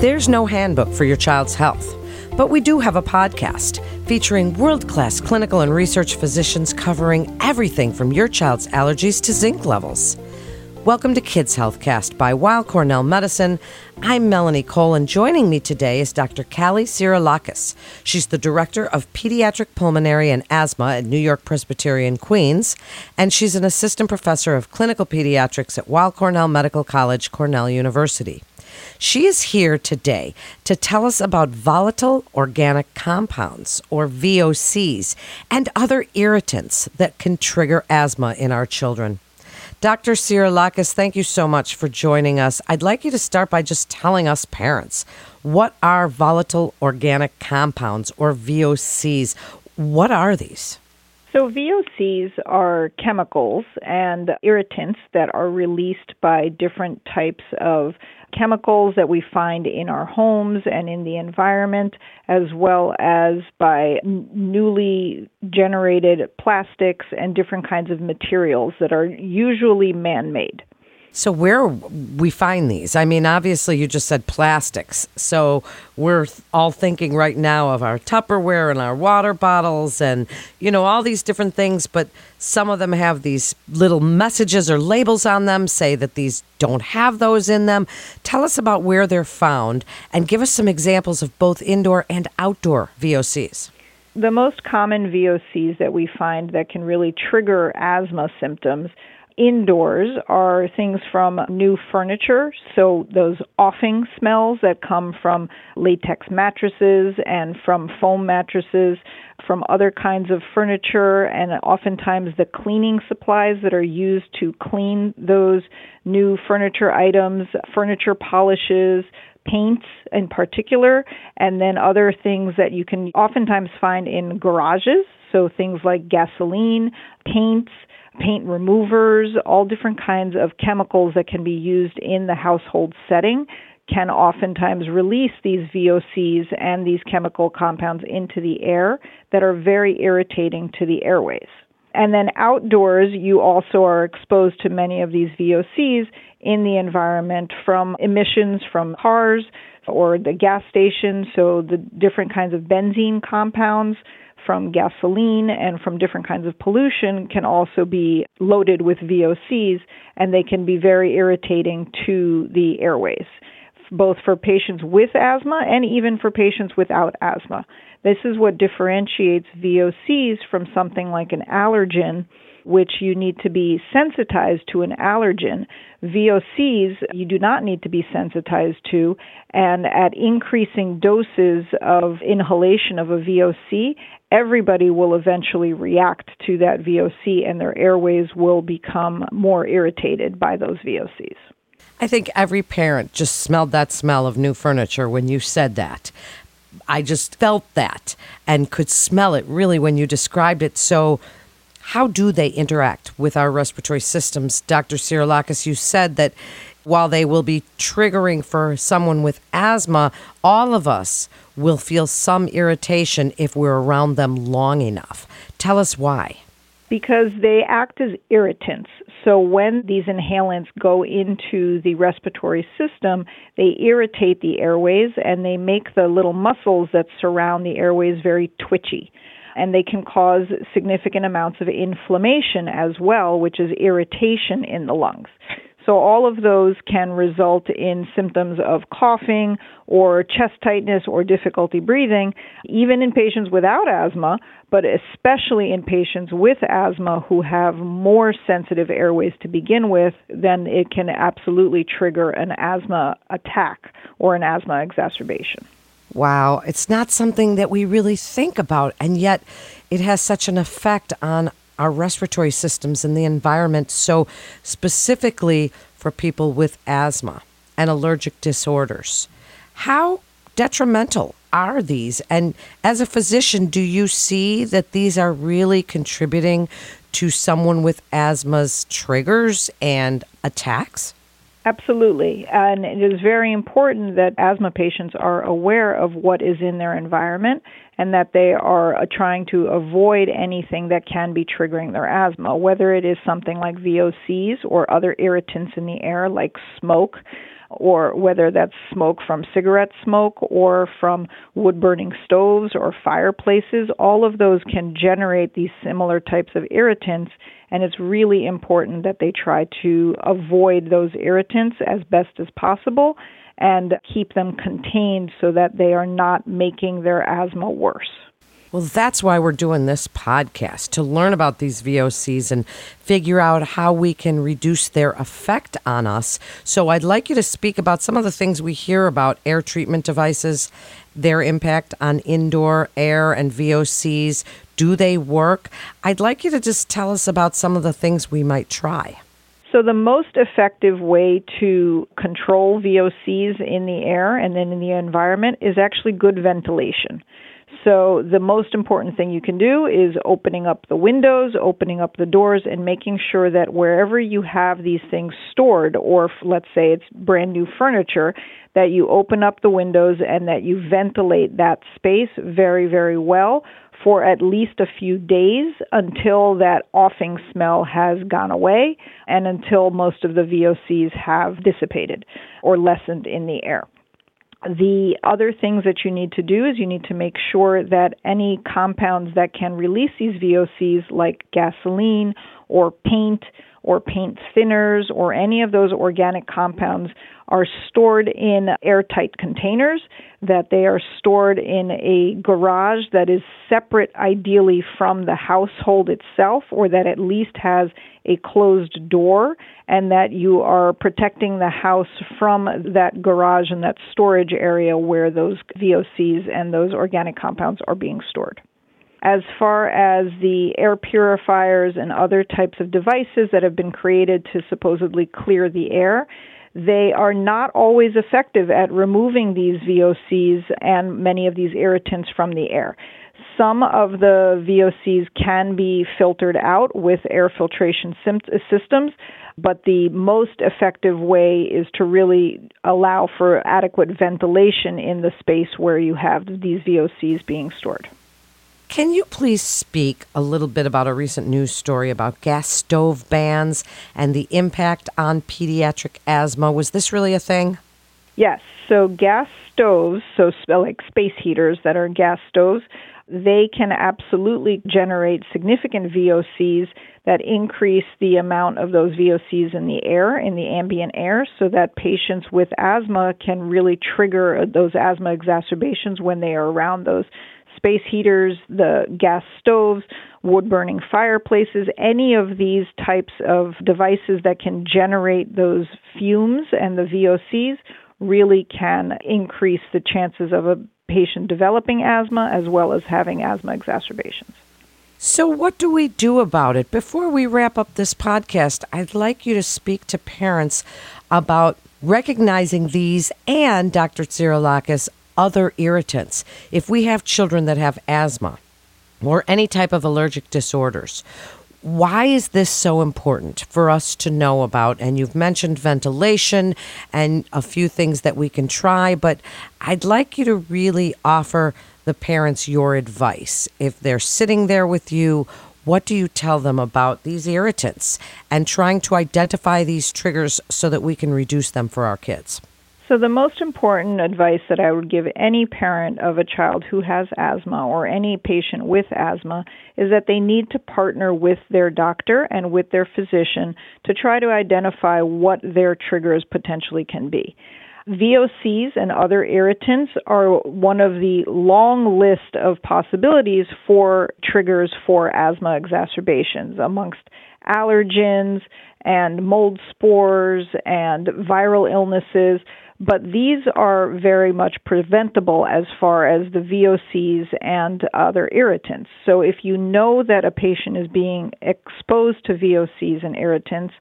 There's no handbook for your child's health, but we do have a podcast featuring world class clinical and research physicians covering everything from your child's allergies to zinc levels. Welcome to Kids Healthcast by Weill Cornell Medicine. I'm Melanie Cole, and joining me today is Dr. Callie Tsirilakis. She's the Director of Pediatric Pulmonary and Asthma at New York Presbyterian Queens, and she's an Assistant Professor of Clinical Pediatrics at Weill Cornell Medical College, Cornell University. She is here today to tell us about volatile organic compounds, or VOCs, and other irritants that can trigger asthma in our children. Dr. Tsirilakis, thank you so much for joining us. I'd like you to start by just telling us parents what are volatile organic compounds, or VOCs? What are these? So, VOCs are chemicals and irritants that are released by different types of chemicals that we find in our homes and in the environment, as well as by newly generated plastics and different kinds of materials that are usually man made. So where we find these? I mean, obviously you just said plastics. So we're all thinking right now of our Tupperware and our water bottles and you know all these different things, but some of them have these little messages or labels on them say that these don't have those in them. Tell us about where they're found and give us some examples of both indoor and outdoor VOCs. The most common VOCs that we find that can really trigger asthma symptoms indoors are things from new furniture, so those offing smells that come from latex mattresses and from foam mattresses, from other kinds of furniture, and oftentimes the cleaning supplies that are used to clean those new furniture items, furniture polishes, paints in particular, and then other things that you can oftentimes find in garages. So things like gasoline, paints, paint removers, all different kinds of chemicals that can be used in the household setting can oftentimes release these VOCs and these chemical compounds into the air that are very irritating to the airways. And then outdoors, you also are exposed to many of these VOCs in the environment from emissions from cars or the gas station, so the different kinds of benzene compounds from gasoline and from different kinds of pollution can also be loaded with VOCs, and they can be very irritating to the airways, both for patients with asthma and even for patients without asthma. This is what differentiates VOCs from something like an allergen which you need to be sensitized to an allergen. VOCs, you do not need to be sensitized to, and at increasing doses of inhalation of a VOC, everybody will eventually react to that VOC and their airways will become more irritated by those VOCs. I think every parent just smelled that smell of new furniture when you said that. I just felt that and could smell it really when you described it. So, how do they interact with our respiratory systems? Dr. Tsirilakis, you said that while they will be triggering for someone with asthma, all of us will feel some irritation if we're around them long enough. Tell us why. Because they act as irritants. So when these inhalants go into the respiratory system, they irritate the airways and they make the little muscles that surround the airways very twitchy and they can cause significant amounts of inflammation as well, which is irritation in the lungs. So, all of those can result in symptoms of coughing or chest tightness or difficulty breathing, even in patients without asthma, but especially in patients with asthma who have more sensitive airways to begin with, then it can absolutely trigger an asthma attack or an asthma exacerbation. Wow, it's not something that we really think about, and yet it has such an effect on our respiratory systems and the environment. So, specifically for people with asthma and allergic disorders, how detrimental are these? And as a physician, do you see that these are really contributing to someone with asthma's triggers and attacks? Absolutely. And it is very important that asthma patients are aware of what is in their environment and that they are uh, trying to avoid anything that can be triggering their asthma, whether it is something like VOCs or other irritants in the air like smoke or whether that's smoke from cigarette smoke or from wood burning stoves or fireplaces, all of those can generate these similar types of irritants. And it's really important that they try to avoid those irritants as best as possible and keep them contained so that they are not making their asthma worse. Well, that's why we're doing this podcast to learn about these VOCs and figure out how we can reduce their effect on us. So, I'd like you to speak about some of the things we hear about air treatment devices, their impact on indoor air and VOCs. Do they work? I'd like you to just tell us about some of the things we might try. So, the most effective way to control VOCs in the air and then in the environment is actually good ventilation. So, the most important thing you can do is opening up the windows, opening up the doors, and making sure that wherever you have these things stored, or let's say it's brand new furniture, that you open up the windows and that you ventilate that space very, very well for at least a few days until that offing smell has gone away and until most of the VOCs have dissipated or lessened in the air. The other things that you need to do is you need to make sure that any compounds that can release these VOCs, like gasoline or paint or paint thinners or any of those organic compounds, are stored in airtight containers, that they are stored in a garage that is separate, ideally, from the household itself, or that at least has a closed door, and that you are protecting the house from that garage and that storage area where those VOCs and those organic compounds are being stored. As far as the air purifiers and other types of devices that have been created to supposedly clear the air, they are not always effective at removing these VOCs and many of these irritants from the air. Some of the VOCs can be filtered out with air filtration systems, but the most effective way is to really allow for adequate ventilation in the space where you have these VOCs being stored. Can you please speak a little bit about a recent news story about gas stove bans and the impact on pediatric asthma? Was this really a thing? Yes. So, gas stoves, so like space heaters that are gas stoves, they can absolutely generate significant VOCs that increase the amount of those VOCs in the air, in the ambient air, so that patients with asthma can really trigger those asthma exacerbations when they are around those space heaters, the gas stoves, wood burning fireplaces, any of these types of devices that can generate those fumes and the VOCs really can increase the chances of a patient developing asthma as well as having asthma exacerbations. So, what do we do about it? Before we wrap up this podcast, I'd like you to speak to parents about recognizing these and Dr. Tsirilakis other irritants. If we have children that have asthma or any type of allergic disorders, why is this so important for us to know about? And you've mentioned ventilation and a few things that we can try, but I'd like you to really offer the parents your advice. If they're sitting there with you, what do you tell them about these irritants and trying to identify these triggers so that we can reduce them for our kids? So, the most important advice that I would give any parent of a child who has asthma or any patient with asthma is that they need to partner with their doctor and with their physician to try to identify what their triggers potentially can be. VOCs and other irritants are one of the long list of possibilities for triggers for asthma exacerbations amongst allergens and mold spores and viral illnesses but these are very much preventable as far as the VOCs and other irritants. So if you know that a patient is being exposed to VOCs and irritants,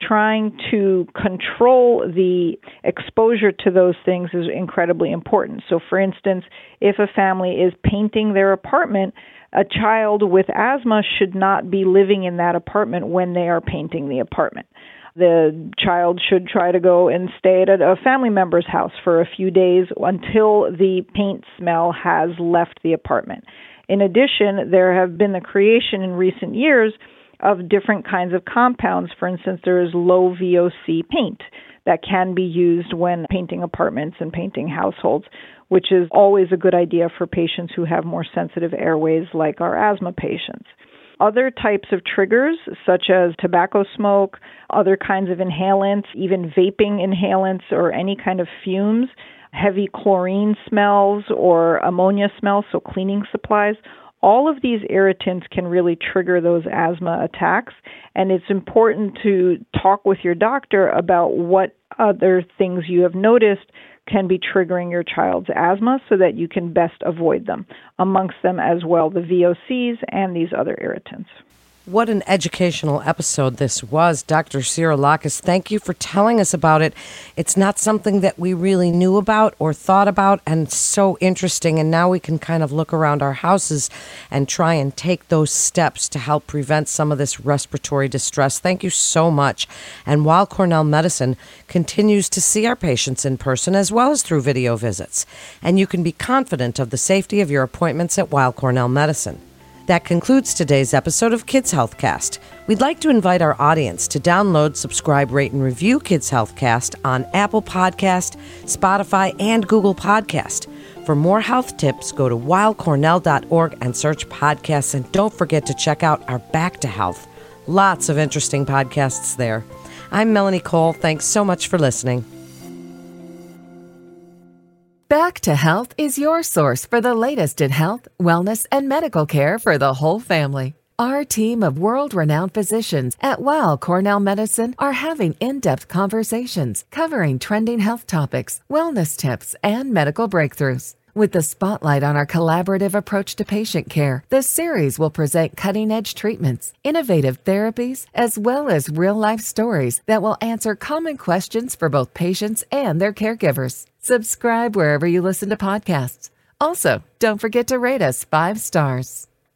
trying to control the exposure to those things is incredibly important. So, for instance, if a family is painting their apartment, a child with asthma should not be living in that apartment when they are painting the apartment. The child should try to go and stay at a family member's house for a few days until the paint smell has left the apartment. In addition, there have been the creation in recent years of different kinds of compounds. For instance, there is low VOC paint that can be used when painting apartments and painting households, which is always a good idea for patients who have more sensitive airways, like our asthma patients. Other types of triggers, such as tobacco smoke, other kinds of inhalants, even vaping inhalants, or any kind of fumes, heavy chlorine smells or ammonia smells, so cleaning supplies, all of these irritants can really trigger those asthma attacks, and it's important to talk with your doctor about what other things you have noticed can be triggering your child's asthma so that you can best avoid them, amongst them as well the VOCs and these other irritants. What an educational episode this was, Dr. Tsirilakis. Thank you for telling us about it. It's not something that we really knew about or thought about, and so interesting. And now we can kind of look around our houses and try and take those steps to help prevent some of this respiratory distress. Thank you so much. And Weill Cornell Medicine continues to see our patients in person as well as through video visits, and you can be confident of the safety of your appointments at Weill Cornell Medicine. That concludes today's episode of Kids Healthcast. We'd like to invite our audience to download, subscribe, rate, and review Kids Healthcast on Apple Podcast, Spotify, and Google Podcast. For more health tips, go to weillcornell.org and search podcasts. And don't forget to check out our Back to Health. Lots of interesting podcasts there. I'm Melanie Cole. Thanks so much for listening. Back to Health is your source for the latest in health, wellness, and medical care for the whole family. Our team of world renowned physicians at Weill Cornell Medicine are having in depth conversations covering trending health topics, wellness tips, and medical breakthroughs. With the spotlight on our collaborative approach to patient care, this series will present cutting edge treatments, innovative therapies, as well as real life stories that will answer common questions for both patients and their caregivers. Subscribe wherever you listen to podcasts. Also, don't forget to rate us five stars.